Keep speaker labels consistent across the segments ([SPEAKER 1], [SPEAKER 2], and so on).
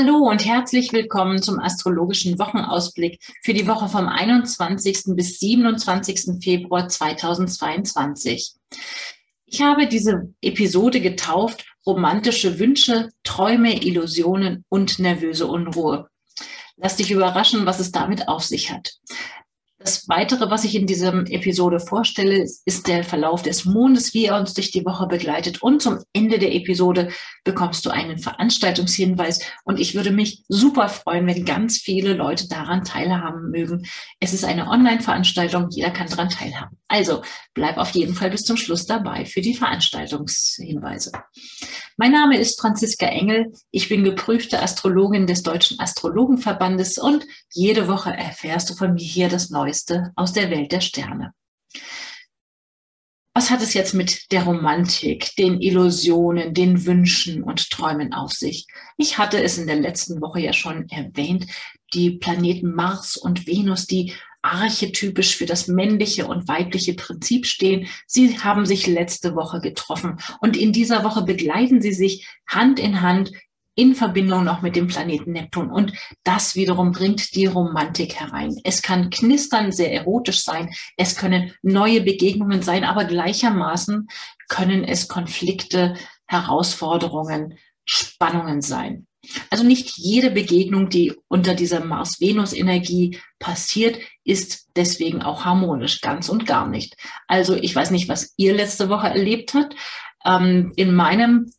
[SPEAKER 1] Hallo und herzlich willkommen zum astrologischen Wochenausblick für die Woche vom 21. bis 27. Februar 2022. Ich habe diese Episode getauft Romantische Wünsche, Träume, Illusionen und nervöse Unruhe. Lass dich überraschen, was es damit auf sich hat. Das Weitere, was ich in dieser Episode vorstelle, ist der Verlauf des Mondes, wie er uns durch die Woche begleitet. Und zum Ende der Episode bekommst du einen Veranstaltungshinweis. Und ich würde mich super freuen, wenn ganz viele Leute daran teilhaben mögen. Es ist eine Online-Veranstaltung, jeder kann daran teilhaben. Also bleib auf jeden Fall bis zum Schluss dabei für die Veranstaltungshinweise. Mein Name ist Franziska Engel. Ich bin geprüfte Astrologin des Deutschen Astrologenverbandes und jede Woche erfährst du von mir hier das Neue Neueste aus der Welt der Sterne. Was hat es jetzt mit der Romantik, den Illusionen, den Wünschen und Träumen auf sich? Ich hatte es in der letzten Woche ja schon erwähnt, die Planeten Mars und Venus, die archetypisch für das männliche und weibliche Prinzip stehen. Sie haben sich letzte Woche getroffen und in dieser Woche begleiten sie sich Hand in Hand in Verbindung noch mit dem Planeten Neptun. Und das wiederum bringt die Romantik herein. Es kann knistern, sehr erotisch sein. Es können neue Begegnungen sein, aber gleichermaßen können es Konflikte, Herausforderungen, Spannungen sein. Also nicht jede Begegnung, die unter dieser Mars-Venus-Energie passiert, ist deswegen auch harmonisch, ganz und gar nicht. Also ich weiß nicht, was ihr letzte Woche erlebt habt. Ähm, in meinem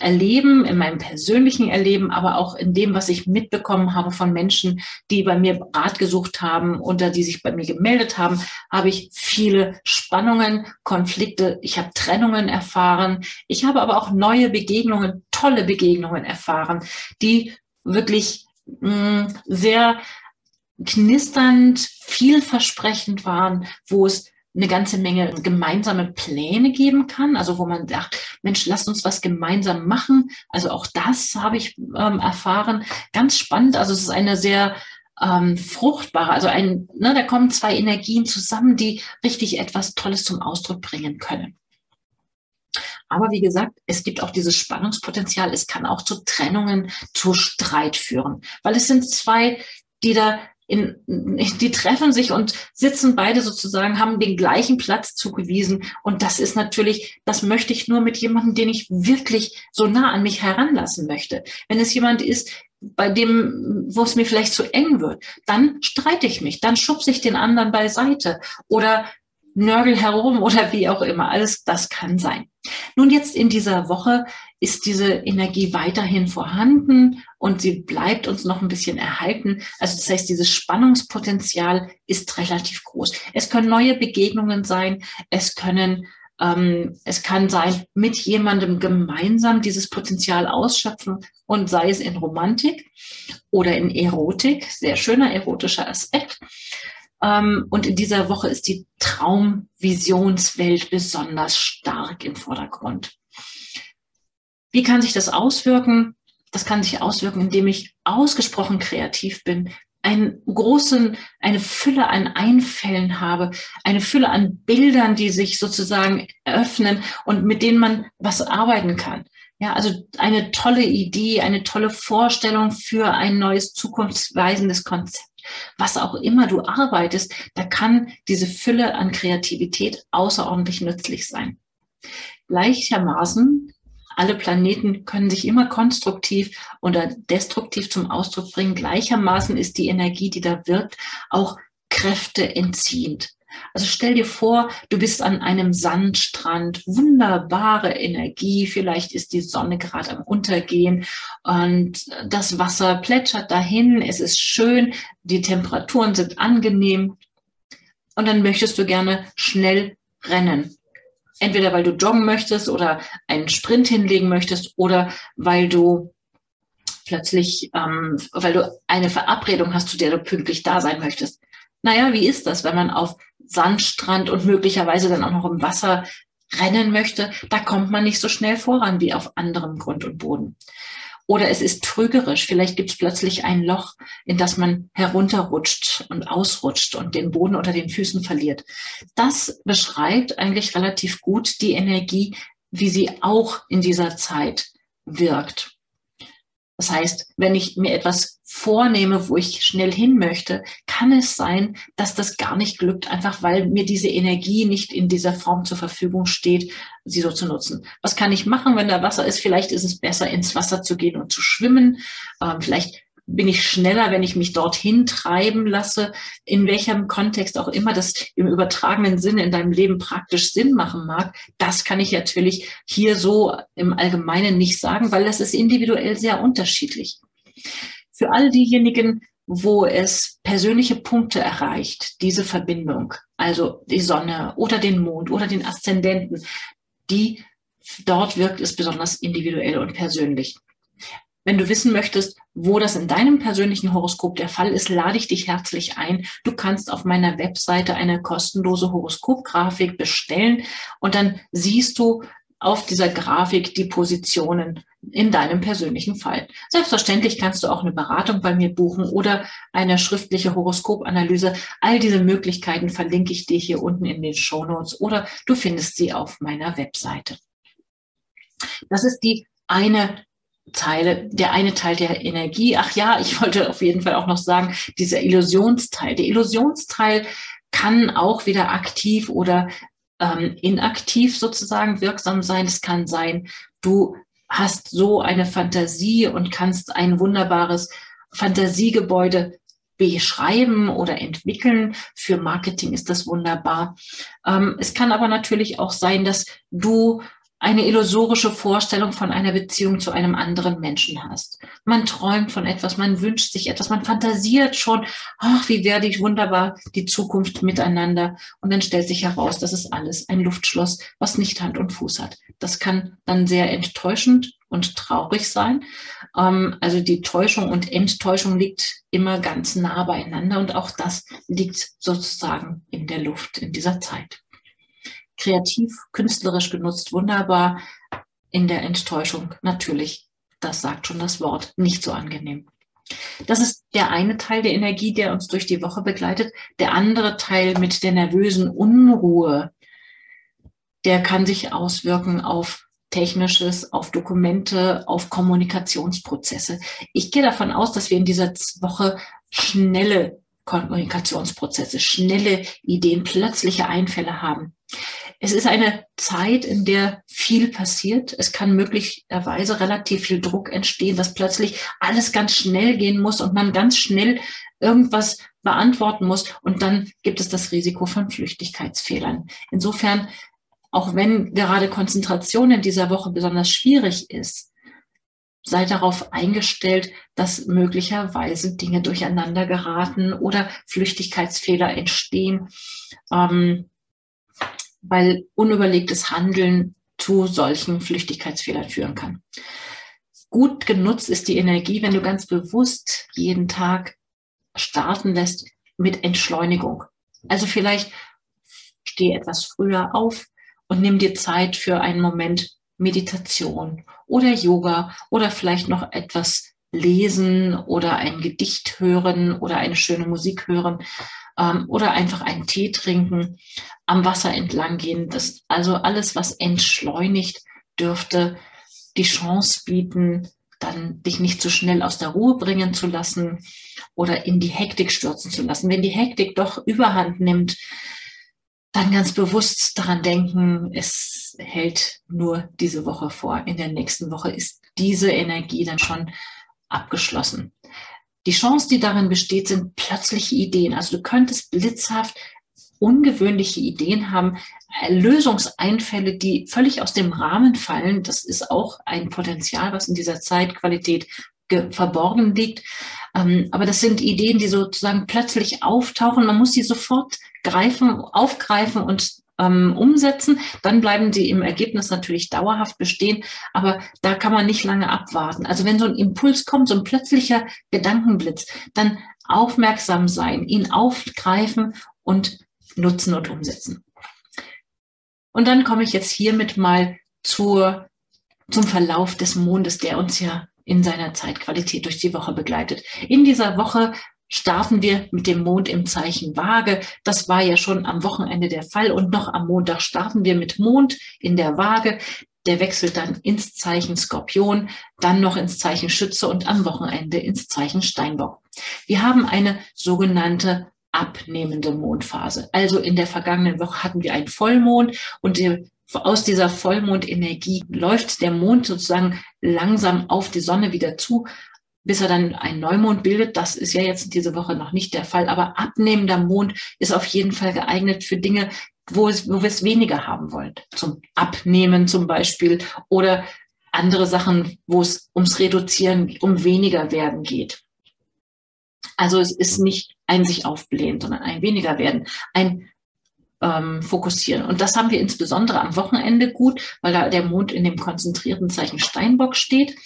[SPEAKER 1] Erleben, in meinem persönlichen Erleben, aber auch in dem, was ich mitbekommen habe von Menschen, die bei mir Rat gesucht haben oder die sich bei mir gemeldet haben, habe ich viele Spannungen, Konflikte, ich habe Trennungen erfahren, ich habe aber auch neue Begegnungen, tolle Begegnungen erfahren, die wirklich mh, mm, sehr knisternd, vielversprechend waren, wo es eine ganze Menge gemeinsame Pläne geben kann, also wo man sagt, Mensch, lasst uns was gemeinsam machen. Also auch das habe ich ähm, erfahren. Ganz spannend. Also es ist eine sehr ähm, fruchtbare, also ein, ne, da kommen zwei Energien zusammen, die richtig etwas Tolles zum Ausdruck bringen können. Aber wie gesagt, es gibt auch dieses Spannungspotenzial. Es kann auch zu Trennungen, zu Streit führen, weil es sind zwei, die da in, die treffen sich und sitzen beide sozusagen, haben den gleichen Platz zugewiesen. Und das ist natürlich, das möchte ich nur mit jemandem, den ich wirklich so nah an mich heranlassen möchte. Wenn es jemand ist, bei dem, wo es mir vielleicht zu eng wird, dann streite ich mich, dann schubse ich den anderen beiseite oder nörgel herum oder wie auch immer. Alles das kann sein. Nun jetzt in dieser Woche ist diese Energie weiterhin vorhanden und sie bleibt uns noch ein bisschen erhalten. Also das heißt, dieses Spannungspotenzial ist relativ groß. Es können neue Begegnungen sein, es können ähm, es kann sein, mit jemandem gemeinsam dieses Potenzial ausschöpfen und sei es in Romantik oder in Erotik, sehr schöner erotischer Aspekt. Ähm, und in dieser Woche ist die Traumvisionswelt besonders stark im Vordergrund. Wie kann sich das auswirken? Das kann sich auswirken, indem ich ausgesprochen kreativ bin, einen großen, eine Fülle an Einfällen habe, eine Fülle an Bildern, die sich sozusagen öffnen und mit denen man was arbeiten kann. Ja, also eine tolle Idee, eine tolle Vorstellung für ein neues zukunftsweisendes Konzept. Was auch immer du arbeitest, da kann diese Fülle an Kreativität außerordentlich nützlich sein. Gleichermaßen alle Planeten können sich immer konstruktiv oder destruktiv zum Ausdruck bringen. Gleichermaßen ist die Energie, die da wirkt, auch kräfteentziehend. Also stell dir vor, du bist an einem Sandstrand, wunderbare Energie, vielleicht ist die Sonne gerade am Untergehen und das Wasser plätschert dahin, es ist schön, die Temperaturen sind angenehm und dann möchtest du gerne schnell rennen entweder weil du joggen möchtest oder einen Sprint hinlegen möchtest oder weil du plötzlich, ähm, weil du eine Verabredung hast, zu der du pünktlich da sein möchtest. Naja, wie ist das, wenn man auf Sandstrand und möglicherweise dann auch noch im Wasser rennen möchte? Da kommt man nicht so schnell voran wie auf anderem Grund und Boden. Oder es ist trügerisch. Vielleicht gibt es plötzlich ein Loch, in das man herunterrutscht und ausrutscht und den Boden unter den Füßen verliert. Das beschreibt eigentlich relativ gut die Energie, wie sie auch in dieser Zeit wirkt. Das heißt, wenn ich mir etwas vornehme, wo ich schnell hin möchte, kann es sein, dass das gar nicht glückt, einfach weil mir diese Energie nicht in dieser Form zur Verfügung steht, sie so zu nutzen. Was kann ich machen, wenn da Wasser ist? Vielleicht ist es besser, ins Wasser zu gehen und zu schwimmen. Ähm, vielleicht bin ich schneller, wenn ich mich dorthin treiben lasse, in welchem Kontext auch immer das im übertragenen Sinne in deinem Leben praktisch Sinn machen mag. Das kann ich natürlich hier so im Allgemeinen nicht sagen, weil das ist individuell sehr unterschiedlich. Für all diejenigen, wo es persönliche Punkte erreicht, diese Verbindung, also die Sonne oder den Mond oder den Aszendenten, die dort wirkt es besonders individuell und persönlich. Wenn du wissen möchtest, wo das in deinem persönlichen Horoskop der Fall ist, lade ich dich herzlich ein. Du kannst auf meiner Webseite eine kostenlose Horoskopgrafik bestellen und dann siehst du auf dieser Grafik die Positionen in deinem persönlichen Fall. Selbstverständlich kannst du auch eine Beratung bei mir buchen oder eine schriftliche Horoskopanalyse. All diese Möglichkeiten verlinke ich dir hier unten in den Show Notes oder du findest sie auf meiner Webseite. Das ist die eine Teile, der eine Teil der Energie. Ach ja, ich wollte auf jeden Fall auch noch sagen, dieser Illusionsteil. Der Illusionsteil kann auch wieder aktiv oder ähm, inaktiv sozusagen wirksam sein. Es kann sein, du hast so eine Fantasie und kannst ein wunderbares Fantasiegebäude beschreiben oder entwickeln. Für Marketing ist das wunderbar. Ähm, es kann aber natürlich auch sein, dass du eine illusorische Vorstellung von einer Beziehung zu einem anderen Menschen hast. Man träumt von etwas, man wünscht sich etwas, man fantasiert schon, ach, wie werde ich wunderbar die Zukunft miteinander. Und dann stellt sich heraus, das ist alles ein Luftschloss, was nicht Hand und Fuß hat. Das kann dann sehr enttäuschend und traurig sein. Ähm, also die Täuschung und Enttäuschung liegt immer ganz nah beieinander und auch das liegt sozusagen in der Luft in dieser Zeit kreativ, künstlerisch genutzt, wunderbar. In der Enttäuschung natürlich, das sagt schon das Wort, nicht so angenehm. Das ist der eine Teil der Energie, der uns durch die Woche begleitet. Der andere Teil mit der nervösen Unruhe, der kann sich auswirken auf Technisches, auf Dokumente, auf Kommunikationsprozesse. Ich gehe davon aus, dass wir in dieser Woche schnelle Kommunikationsprozesse, schnelle Ideen, plötzliche Einfälle haben. Es ist eine Zeit, in der viel passiert. Es kann möglicherweise relativ viel Druck entstehen, dass plötzlich alles ganz schnell gehen muss und man ganz schnell irgendwas beantworten muss. Und dann gibt es das Risiko von Flüchtigkeitsfehlern. Insofern, auch wenn gerade Konzentration in dieser Woche besonders schwierig ist, sei darauf eingestellt, dass möglicherweise Dinge durcheinander geraten oder Flüchtigkeitsfehler entstehen. Ähm, weil unüberlegtes Handeln zu solchen Flüchtigkeitsfehlern führen kann. Gut genutzt ist die Energie, wenn du ganz bewusst jeden Tag starten lässt mit Entschleunigung. Also vielleicht steh etwas früher auf und nimm dir Zeit für einen Moment Meditation oder Yoga oder vielleicht noch etwas lesen oder ein Gedicht hören oder eine schöne Musik hören ähm, oder einfach einen Tee trinken, am Wasser entlang gehen. Das, also alles, was entschleunigt, dürfte die Chance bieten, dann dich nicht zu schnell aus der Ruhe bringen zu lassen oder in die Hektik stürzen zu lassen. Wenn die Hektik doch überhand nimmt, dann ganz bewusst daran denken, es hält nur diese Woche vor. In der nächsten Woche ist diese Energie dann schon abgeschlossen. Die Chance, die darin besteht, sind plötzliche Ideen. Also du könntest blitzhaft ungewöhnliche Ideen haben, Lösungseinfälle, die völlig aus dem Rahmen fallen. Das ist auch ein Potenzial, was in dieser Zeitqualität verborgen liegt. Ähm, aber das sind Ideen, die sozusagen plötzlich auftauchen. Man muss sie sofort greifen, aufgreifen und ähm, umsetzen. Dann bleiben sie im Ergebnis natürlich dauerhaft bestehen, aber da kann man nicht lange abwarten. Also wenn so ein Impuls kommt, so ein plötzlicher Gedankenblitz, dann aufmerksam sein, ihn aufgreifen und nutzen und umsetzen. Und dann komme ich jetzt hiermit mal zur, zum Verlauf des Mondes, der uns ja in seiner Zeitqualität durch die Woche begleitet. In dieser Woche starten wir mit dem Mond im Zeichen Waage. Das war ja schon am Wochenende der Fall und noch am Montag starten wir mit Mond in der Waage. der wechselt dann ins Zeichen Skorpion, dann noch ins Zeichen Schütze und am Wochenende ins Zeichen Steinbock. Wir haben eine sogenannte abnehmende Mondphase. Also in der vergangenen Woche hatten wir einen Vollmond und aus dieser Vollmondenergie läuft der Mond sozusagen langsam auf die Sonne wieder zu, bis er dann einen Neumond bildet. Das ist ja jetzt diese Woche noch nicht der Fall. Aber abnehmender Mond ist auf jeden Fall geeignet für Dinge, wo, es, wo wir es weniger haben wollen. Zum Abnehmen zum Beispiel oder andere Sachen, wo es ums Reduzieren, um weniger werden geht. Also es ist nicht ein sich aufblähen, sondern ein weniger werden, ein ähm, fokussieren. Und das haben wir insbesondere am Wochenende gut, weil da der Mond in dem konzentrierten Zeichen Steinbock steht.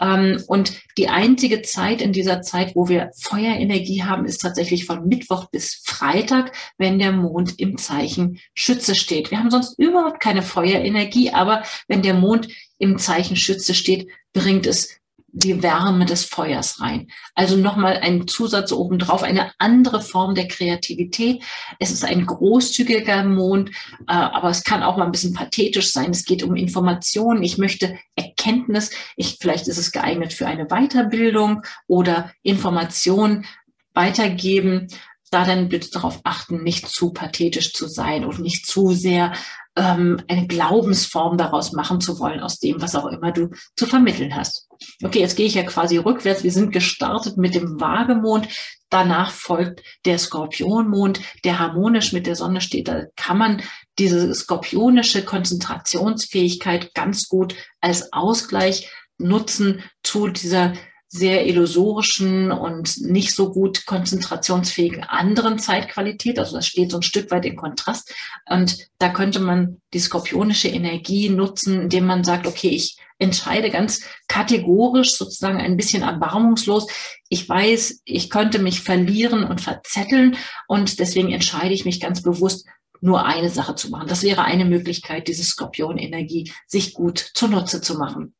[SPEAKER 1] Ähm, und die einzige Zeit in dieser Zeit, wo wir Feuerenergie haben, ist tatsächlich von Mittwoch bis Freitag, wenn der Mond im Zeichen Schütze steht. Wir haben sonst überhaupt keine Feuerenergie, aber wenn der Mond im Zeichen Schütze steht, bringt es die Wärme des Feuers rein. Also nochmal ein Zusatz obendrauf, eine andere Form der Kreativität. Es ist ein großzügiger Mond, äh, aber es kann auch mal ein bisschen pathetisch sein. Es geht um Informationen. Ich möchte Erkenntnis. Ich, vielleicht ist es geeignet für eine Weiterbildung oder Information weitergeben da dann bitte darauf achten, nicht zu pathetisch zu sein und nicht zu sehr ähm, eine Glaubensform daraus machen zu wollen, aus dem, was auch immer du zu vermitteln hast. Okay, jetzt gehe ich ja quasi rückwärts. Wir sind gestartet mit dem Waagemond. Danach folgt der Skorpionmond, der harmonisch mit der Sonne steht. Da kann man diese skorpionische Konzentrationsfähigkeit ganz gut als Ausgleich nutzen zu dieser sehr illusorischen und nicht so gut konzentrationsfähigen anderen Zeitqualität. Also das steht so ein Stück weit in Kontrast. Und da könnte man die skorpionische Energie nutzen, indem man sagt, okay, ich entscheide ganz kategorisch, sozusagen ein bisschen erbarmungslos. Ich weiß, ich könnte mich verlieren und verzetteln und deswegen entscheide ich mich ganz bewusst, nur eine Sache zu machen. Das wäre eine Möglichkeit, diese Skorpionenergie sich gut zunutze zu machen.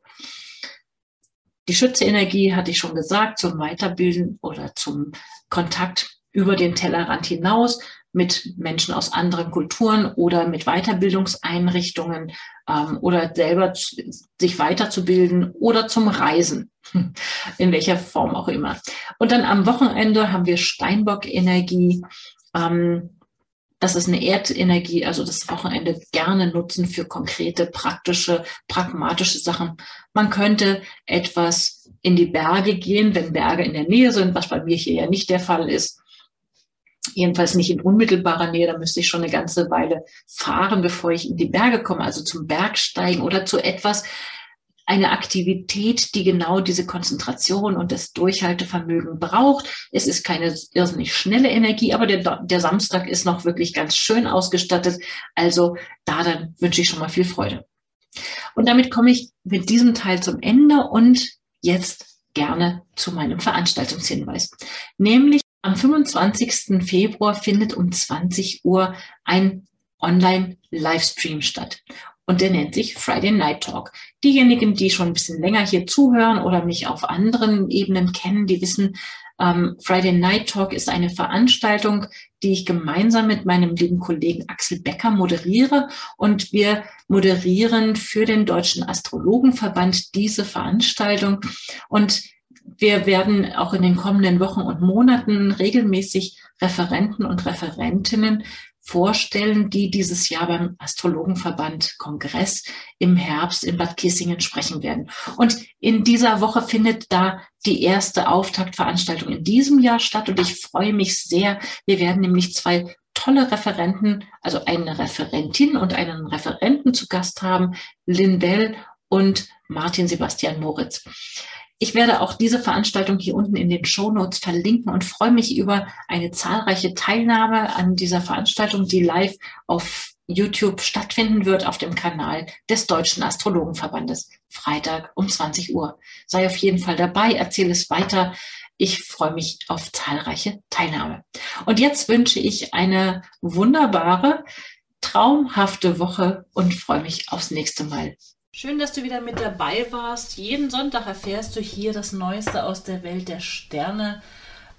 [SPEAKER 1] Die Schütze-Energie hatte ich schon gesagt, zum Weiterbilden oder zum Kontakt über den Tellerrand hinaus mit Menschen aus anderen Kulturen oder mit Weiterbildungseinrichtungen ähm, oder selber sich weiterzubilden oder zum Reisen, in welcher Form auch immer. Und dann am Wochenende haben wir Steinbock-Energie. Ähm, das ist eine Erdenergie, also das Wochenende gerne nutzen für konkrete, praktische, pragmatische Sachen. Man könnte etwas in die Berge gehen, wenn Berge in der Nähe sind, was bei mir hier ja nicht der Fall ist. Jedenfalls nicht in unmittelbarer Nähe, da müsste ich schon eine ganze Weile fahren, bevor ich in die Berge komme, also zum Bergsteigen oder zu etwas, eine Aktivität, die genau diese Konzentration und das Durchhaltevermögen braucht. Es ist keine irrsinnig schnelle Energie, aber der, der Samstag ist noch wirklich ganz schön ausgestattet. Also da dann wünsche ich schon mal viel Freude. Und damit komme ich mit diesem Teil zum Ende und jetzt gerne zu meinem Veranstaltungshinweis. Nämlich am 25. Februar findet um 20 Uhr ein Online-Livestream statt und der nennt sich Friday Night Talk. Diejenigen, die schon ein bisschen länger hier zuhören oder mich auf anderen Ebenen kennen, die wissen, ähm, Friday Night Talk ist eine Veranstaltung, die ich gemeinsam mit meinem lieben Kollegen Axel Becker moderiere. Und wir moderieren für den Deutschen Astrologenverband diese Veranstaltung. Und wir werden auch in den kommenden Wochen und Monaten regelmäßig Referenten und Referentinnen vorstellen, die dieses Jahr beim Astrologenverband Kongress im Herbst in Bad Kissingen sprechen werden. Und in dieser Woche findet da die erste Auftaktveranstaltung in diesem Jahr statt und ich freue mich sehr. Wir werden nämlich zwei tolle Referenten, also eine Referentin und einen Referenten zu Gast haben, Lindell und Martin Sebastian Moritz. Ich werde auch diese Veranstaltung hier unten in den Show Notes verlinken und freue mich über eine zahlreiche Teilnahme an dieser Veranstaltung, die live auf YouTube stattfinden wird auf dem Kanal des Deutschen Astrologenverbandes. Freitag um 20 Uhr. Sei auf jeden Fall dabei, erzähle es weiter. Ich freue mich auf zahlreiche Teilnahme. Und jetzt wünsche ich eine wunderbare, traumhafte Woche und freue mich aufs nächste Mal. Schön, dass du wieder mit dabei warst. Jeden Sonntag erfährst du hier das Neueste aus der Welt der Sterne.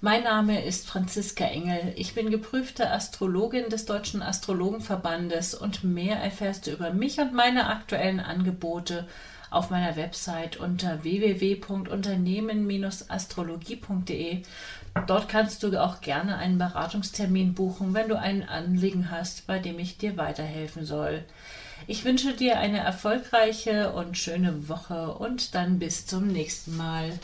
[SPEAKER 1] Mein Name ist Franziska Engel. Ich bin geprüfte Astrologin des Deutschen Astrologenverbandes und mehr erfährst du über mich und meine aktuellen Angebote auf meiner Website unter www.unternehmen-astrologie.de. Dort kannst du auch gerne einen Beratungstermin buchen, wenn du ein Anliegen hast, bei dem ich dir weiterhelfen soll. Ich wünsche dir eine erfolgreiche und schöne Woche und dann bis zum nächsten Mal.